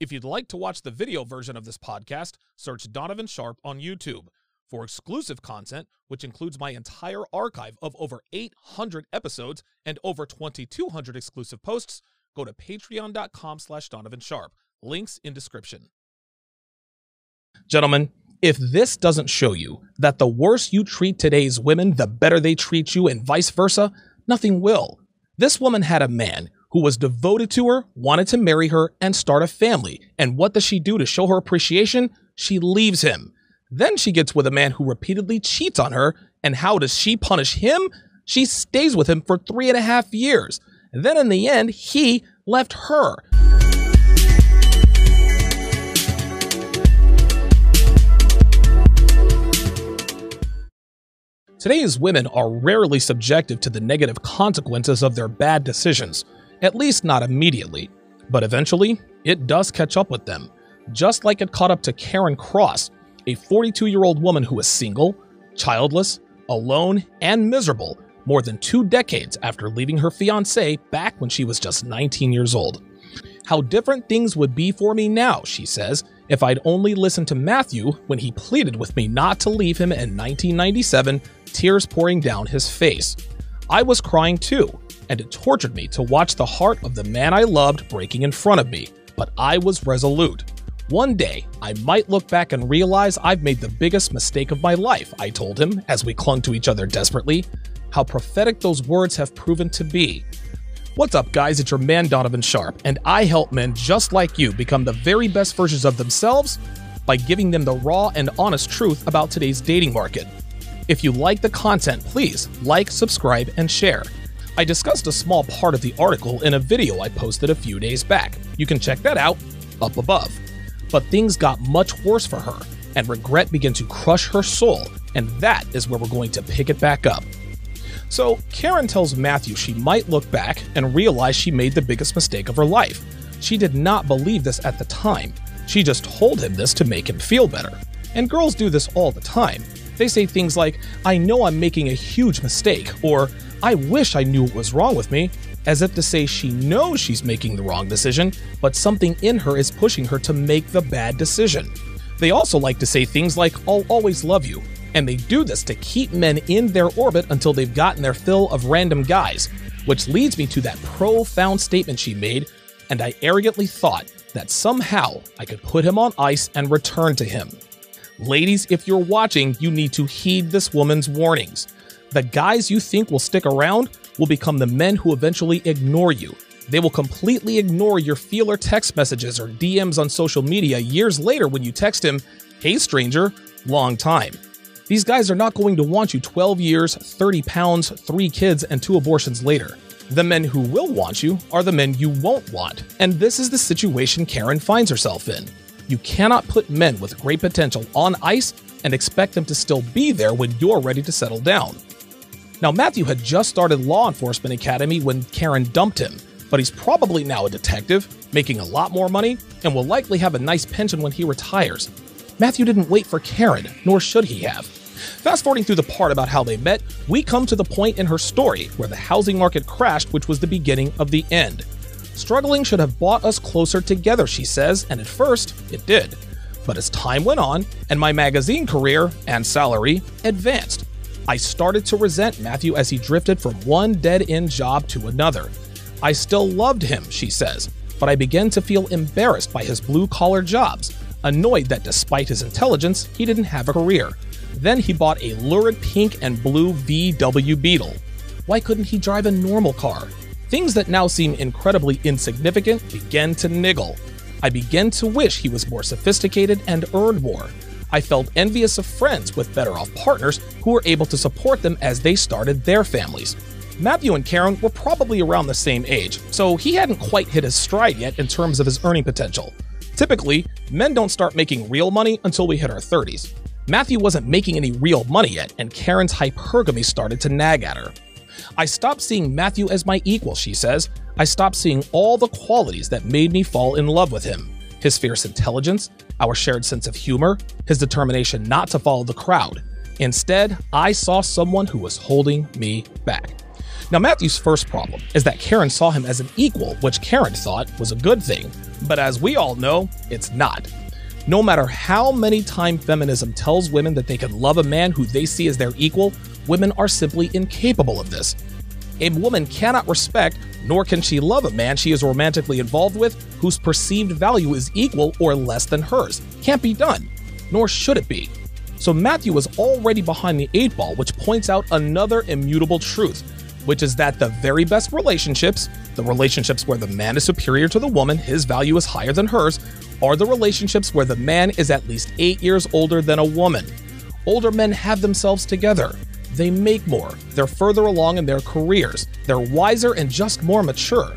If you'd like to watch the video version of this podcast, search Donovan Sharpe on YouTube. For exclusive content, which includes my entire archive of over 800 episodes and over 2,200 exclusive posts, go to patreon.com slash Donovan Sharpe. Links in description. Gentlemen, if this doesn't show you that the worse you treat today's women, the better they treat you, and vice versa, nothing will. This woman had a man who was devoted to her, wanted to marry her, and start a family. And what does she do to show her appreciation? She leaves him. Then she gets with a man who repeatedly cheats on her. And how does she punish him? She stays with him for three and a half years. And then in the end, he left her. Today's women are rarely subjective to the negative consequences of their bad decisions at least not immediately. But eventually, it does catch up with them, just like it caught up to Karen Cross, a 42 year old woman who is single, childless, alone, and miserable more than two decades after leaving her fiance back when she was just 19 years old. How different things would be for me now, she says, if I'd only listened to Matthew when he pleaded with me not to leave him in 1997, tears pouring down his face. I was crying too, and it tortured me to watch the heart of the man I loved breaking in front of me, but I was resolute. One day, I might look back and realize I've made the biggest mistake of my life, I told him as we clung to each other desperately. How prophetic those words have proven to be. What's up, guys? It's your man Donovan Sharpe, and I help men just like you become the very best versions of themselves by giving them the raw and honest truth about today's dating market. If you like the content, please like, subscribe, and share. I discussed a small part of the article in a video I posted a few days back. You can check that out up above. But things got much worse for her, and regret began to crush her soul, and that is where we're going to pick it back up. So, Karen tells Matthew she might look back and realize she made the biggest mistake of her life. She did not believe this at the time. She just told him this to make him feel better. And girls do this all the time. They say things like, I know I'm making a huge mistake, or I wish I knew what was wrong with me, as if to say she knows she's making the wrong decision, but something in her is pushing her to make the bad decision. They also like to say things like, I'll always love you, and they do this to keep men in their orbit until they've gotten their fill of random guys, which leads me to that profound statement she made, and I arrogantly thought that somehow I could put him on ice and return to him. Ladies, if you're watching, you need to heed this woman's warnings. The guys you think will stick around will become the men who eventually ignore you. They will completely ignore your feeler text messages or DMs on social media years later when you text him, Hey stranger, long time. These guys are not going to want you 12 years, 30 pounds, 3 kids, and 2 abortions later. The men who will want you are the men you won't want. And this is the situation Karen finds herself in. You cannot put men with great potential on ice and expect them to still be there when you're ready to settle down. Now, Matthew had just started Law Enforcement Academy when Karen dumped him, but he's probably now a detective, making a lot more money, and will likely have a nice pension when he retires. Matthew didn't wait for Karen, nor should he have. Fast forwarding through the part about how they met, we come to the point in her story where the housing market crashed, which was the beginning of the end. Struggling should have brought us closer together, she says, and at first, it did. But as time went on, and my magazine career and salary advanced, I started to resent Matthew as he drifted from one dead end job to another. I still loved him, she says, but I began to feel embarrassed by his blue collar jobs, annoyed that despite his intelligence, he didn't have a career. Then he bought a lurid pink and blue VW Beetle. Why couldn't he drive a normal car? Things that now seem incredibly insignificant began to niggle. I began to wish he was more sophisticated and earned more. I felt envious of friends with better off partners who were able to support them as they started their families. Matthew and Karen were probably around the same age, so he hadn't quite hit his stride yet in terms of his earning potential. Typically, men don't start making real money until we hit our 30s. Matthew wasn't making any real money yet, and Karen's hypergamy started to nag at her. I stopped seeing Matthew as my equal, she says. I stopped seeing all the qualities that made me fall in love with him his fierce intelligence, our shared sense of humor, his determination not to follow the crowd. Instead, I saw someone who was holding me back. Now, Matthew's first problem is that Karen saw him as an equal, which Karen thought was a good thing. But as we all know, it's not. No matter how many times feminism tells women that they can love a man who they see as their equal, women are simply incapable of this. A woman cannot respect, nor can she love a man she is romantically involved with whose perceived value is equal or less than hers. Can't be done, nor should it be. So Matthew was already behind the eight ball, which points out another immutable truth, which is that the very best relationships, the relationships where the man is superior to the woman, his value is higher than hers, are the relationships where the man is at least eight years older than a woman. Older men have themselves together. They make more, they're further along in their careers, they're wiser and just more mature.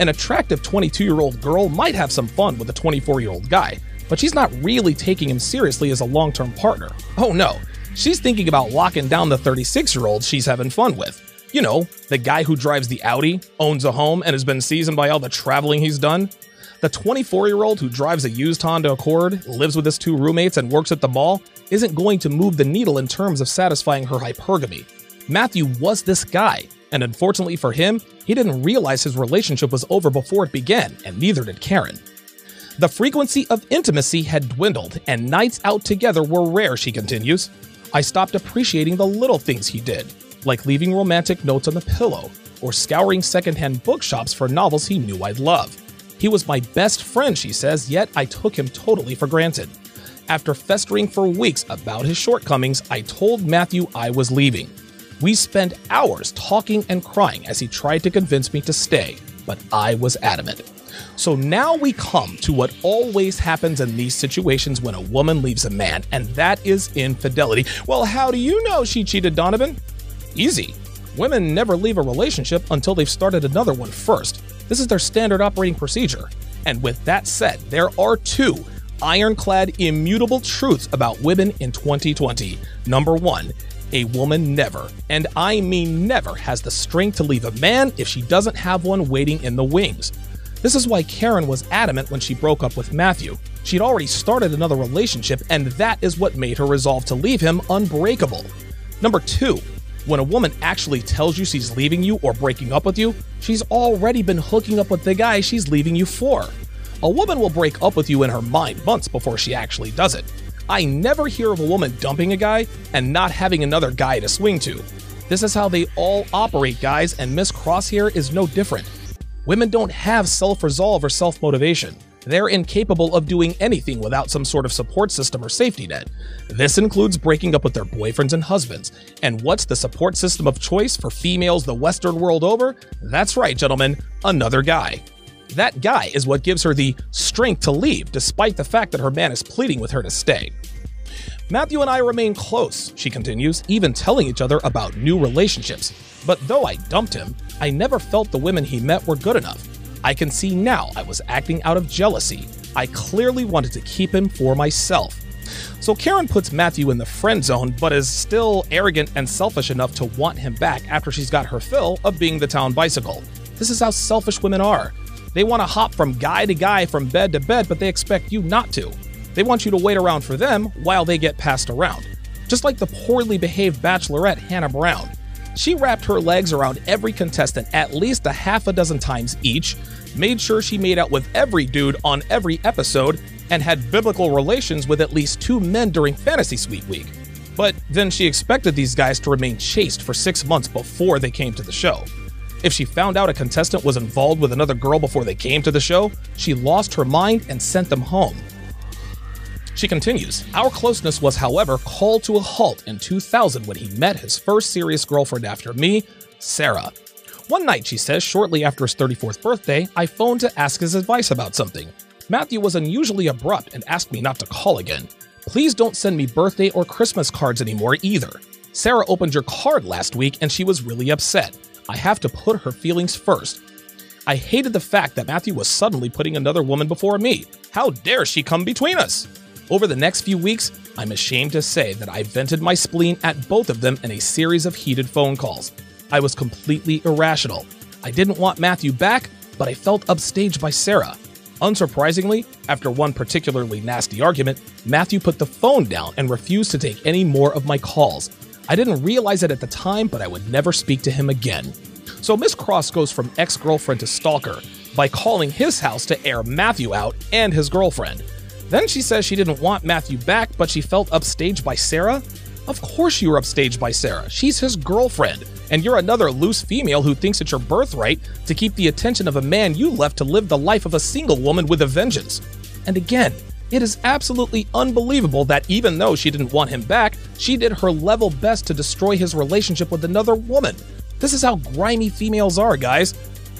An attractive 22 year old girl might have some fun with a 24 year old guy, but she's not really taking him seriously as a long term partner. Oh no, she's thinking about locking down the 36 year old she's having fun with. You know, the guy who drives the Audi, owns a home, and has been seasoned by all the traveling he's done. The 24 year old who drives a used Honda Accord, lives with his two roommates, and works at the mall isn't going to move the needle in terms of satisfying her hypergamy. Matthew was this guy, and unfortunately for him, he didn't realize his relationship was over before it began, and neither did Karen. The frequency of intimacy had dwindled, and nights out together were rare, she continues. I stopped appreciating the little things he did, like leaving romantic notes on the pillow or scouring secondhand bookshops for novels he knew I'd love. He was my best friend, she says, yet I took him totally for granted. After festering for weeks about his shortcomings, I told Matthew I was leaving. We spent hours talking and crying as he tried to convince me to stay, but I was adamant. So now we come to what always happens in these situations when a woman leaves a man, and that is infidelity. Well, how do you know she cheated, Donovan? Easy. Women never leave a relationship until they've started another one first. This is their standard operating procedure. And with that said, there are two ironclad, immutable truths about women in 2020. Number one, a woman never, and I mean never, has the strength to leave a man if she doesn't have one waiting in the wings. This is why Karen was adamant when she broke up with Matthew. She'd already started another relationship, and that is what made her resolve to leave him unbreakable. Number two, when a woman actually tells you she's leaving you or breaking up with you, she's already been hooking up with the guy she's leaving you for. A woman will break up with you in her mind months before she actually does it. I never hear of a woman dumping a guy and not having another guy to swing to. This is how they all operate, guys, and Miss Crosshair is no different. Women don't have self resolve or self motivation. They're incapable of doing anything without some sort of support system or safety net. This includes breaking up with their boyfriends and husbands. And what's the support system of choice for females the Western world over? That's right, gentlemen, another guy. That guy is what gives her the strength to leave, despite the fact that her man is pleading with her to stay. Matthew and I remain close, she continues, even telling each other about new relationships. But though I dumped him, I never felt the women he met were good enough. I can see now I was acting out of jealousy. I clearly wanted to keep him for myself. So Karen puts Matthew in the friend zone, but is still arrogant and selfish enough to want him back after she's got her fill of being the town bicycle. This is how selfish women are. They want to hop from guy to guy, from bed to bed, but they expect you not to. They want you to wait around for them while they get passed around. Just like the poorly behaved bachelorette Hannah Brown. She wrapped her legs around every contestant at least a half a dozen times each, made sure she made out with every dude on every episode, and had biblical relations with at least two men during Fantasy Suite Week. But then she expected these guys to remain chaste for six months before they came to the show. If she found out a contestant was involved with another girl before they came to the show, she lost her mind and sent them home. She continues, Our closeness was, however, called to a halt in 2000 when he met his first serious girlfriend after me, Sarah. One night, she says, shortly after his 34th birthday, I phoned to ask his advice about something. Matthew was unusually abrupt and asked me not to call again. Please don't send me birthday or Christmas cards anymore either. Sarah opened your card last week and she was really upset. I have to put her feelings first. I hated the fact that Matthew was suddenly putting another woman before me. How dare she come between us? Over the next few weeks, I'm ashamed to say that I vented my spleen at both of them in a series of heated phone calls. I was completely irrational. I didn't want Matthew back, but I felt upstaged by Sarah. Unsurprisingly, after one particularly nasty argument, Matthew put the phone down and refused to take any more of my calls. I didn't realize it at the time, but I would never speak to him again. So Miss Cross goes from ex girlfriend to stalker by calling his house to air Matthew out and his girlfriend. Then she says she didn't want Matthew back, but she felt upstaged by Sarah. Of course you were upstaged by Sarah. She's his girlfriend. And you're another loose female who thinks it's your birthright to keep the attention of a man you left to live the life of a single woman with a vengeance. And again, it is absolutely unbelievable that even though she didn't want him back, she did her level best to destroy his relationship with another woman. This is how grimy females are, guys.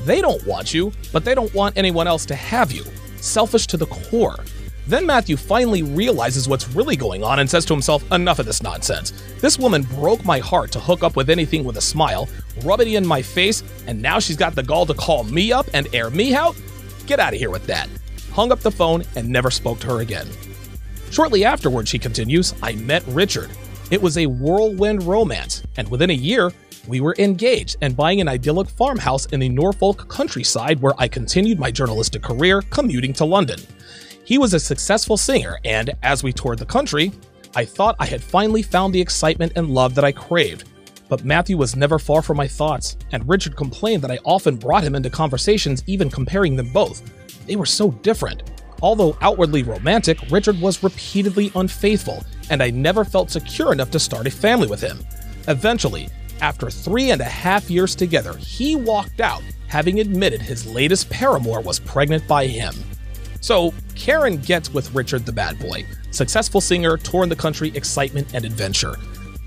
They don't want you, but they don't want anyone else to have you. Selfish to the core. Then Matthew finally realizes what's really going on and says to himself, Enough of this nonsense. This woman broke my heart to hook up with anything with a smile, rub it in my face, and now she's got the gall to call me up and air me out? Get out of here with that. Hung up the phone and never spoke to her again. Shortly afterward, she continues, I met Richard. It was a whirlwind romance, and within a year, we were engaged and buying an idyllic farmhouse in the Norfolk countryside where I continued my journalistic career commuting to London. He was a successful singer, and as we toured the country, I thought I had finally found the excitement and love that I craved. But Matthew was never far from my thoughts, and Richard complained that I often brought him into conversations, even comparing them both. They were so different. Although outwardly romantic, Richard was repeatedly unfaithful, and I never felt secure enough to start a family with him. Eventually, after three and a half years together, he walked out, having admitted his latest paramour was pregnant by him. So, Karen gets with Richard the bad boy, successful singer, tour in the country, excitement, and adventure.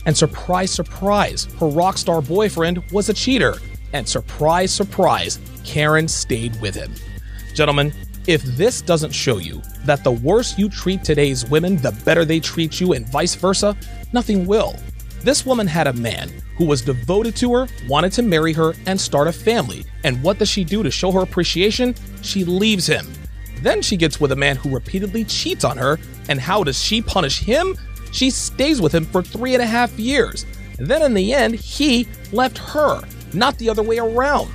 And surprise, surprise, her rock star boyfriend was a cheater. And surprise, surprise, Karen stayed with him. Gentlemen, if this doesn't show you that the worse you treat today's women, the better they treat you, and vice versa, nothing will. This woman had a man who was devoted to her, wanted to marry her, and start a family. And what does she do to show her appreciation? She leaves him. Then she gets with a man who repeatedly cheats on her, and how does she punish him? She stays with him for three and a half years. Then in the end, he left her, not the other way around.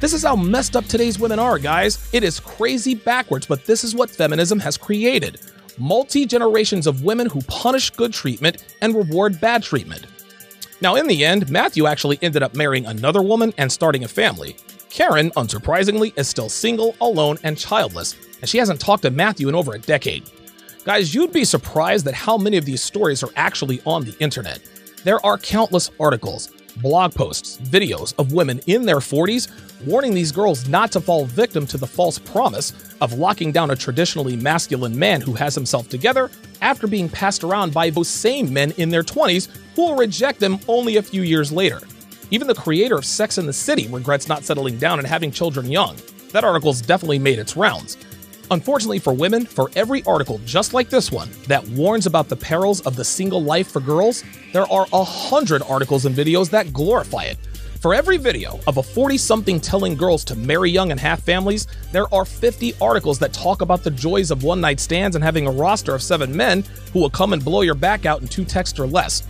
This is how messed up today's women are, guys. It is crazy backwards, but this is what feminism has created. Multi generations of women who punish good treatment and reward bad treatment. Now, in the end, Matthew actually ended up marrying another woman and starting a family. Karen, unsurprisingly, is still single, alone, and childless, and she hasn't talked to Matthew in over a decade. Guys, you'd be surprised at how many of these stories are actually on the internet. There are countless articles, blog posts, videos of women in their 40s warning these girls not to fall victim to the false promise of locking down a traditionally masculine man who has himself together after being passed around by those same men in their 20s who will reject them only a few years later. Even the creator of Sex in the City regrets not settling down and having children young. That article's definitely made its rounds. Unfortunately for women, for every article just like this one that warns about the perils of the single life for girls, there are a hundred articles and videos that glorify it. For every video of a 40 something telling girls to marry young and have families, there are 50 articles that talk about the joys of one night stands and having a roster of seven men who will come and blow your back out in two texts or less.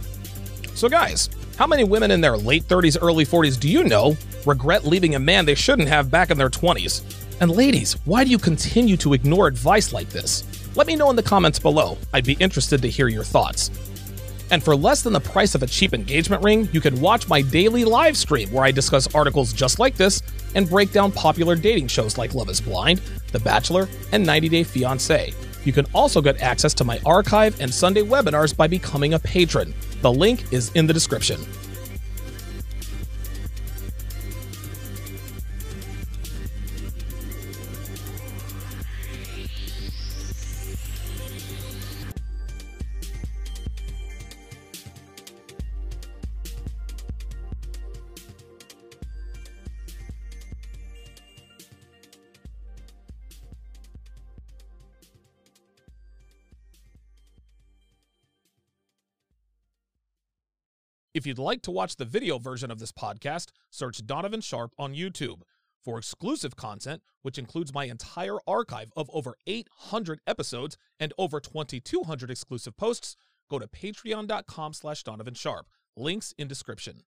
So, guys, how many women in their late 30s, early 40s do you know regret leaving a man they shouldn't have back in their 20s? And ladies, why do you continue to ignore advice like this? Let me know in the comments below. I'd be interested to hear your thoughts. And for less than the price of a cheap engagement ring, you can watch my daily live stream where I discuss articles just like this and break down popular dating shows like Love is Blind, The Bachelor, and 90 Day Fiancé. You can also get access to my archive and Sunday webinars by becoming a patron. The link is in the description. If you'd like to watch the video version of this podcast, search Donovan Sharpe on YouTube. For exclusive content, which includes my entire archive of over 800 episodes and over 2,200 exclusive posts, go to patreon.com slash Donovan Sharpe. Links in description.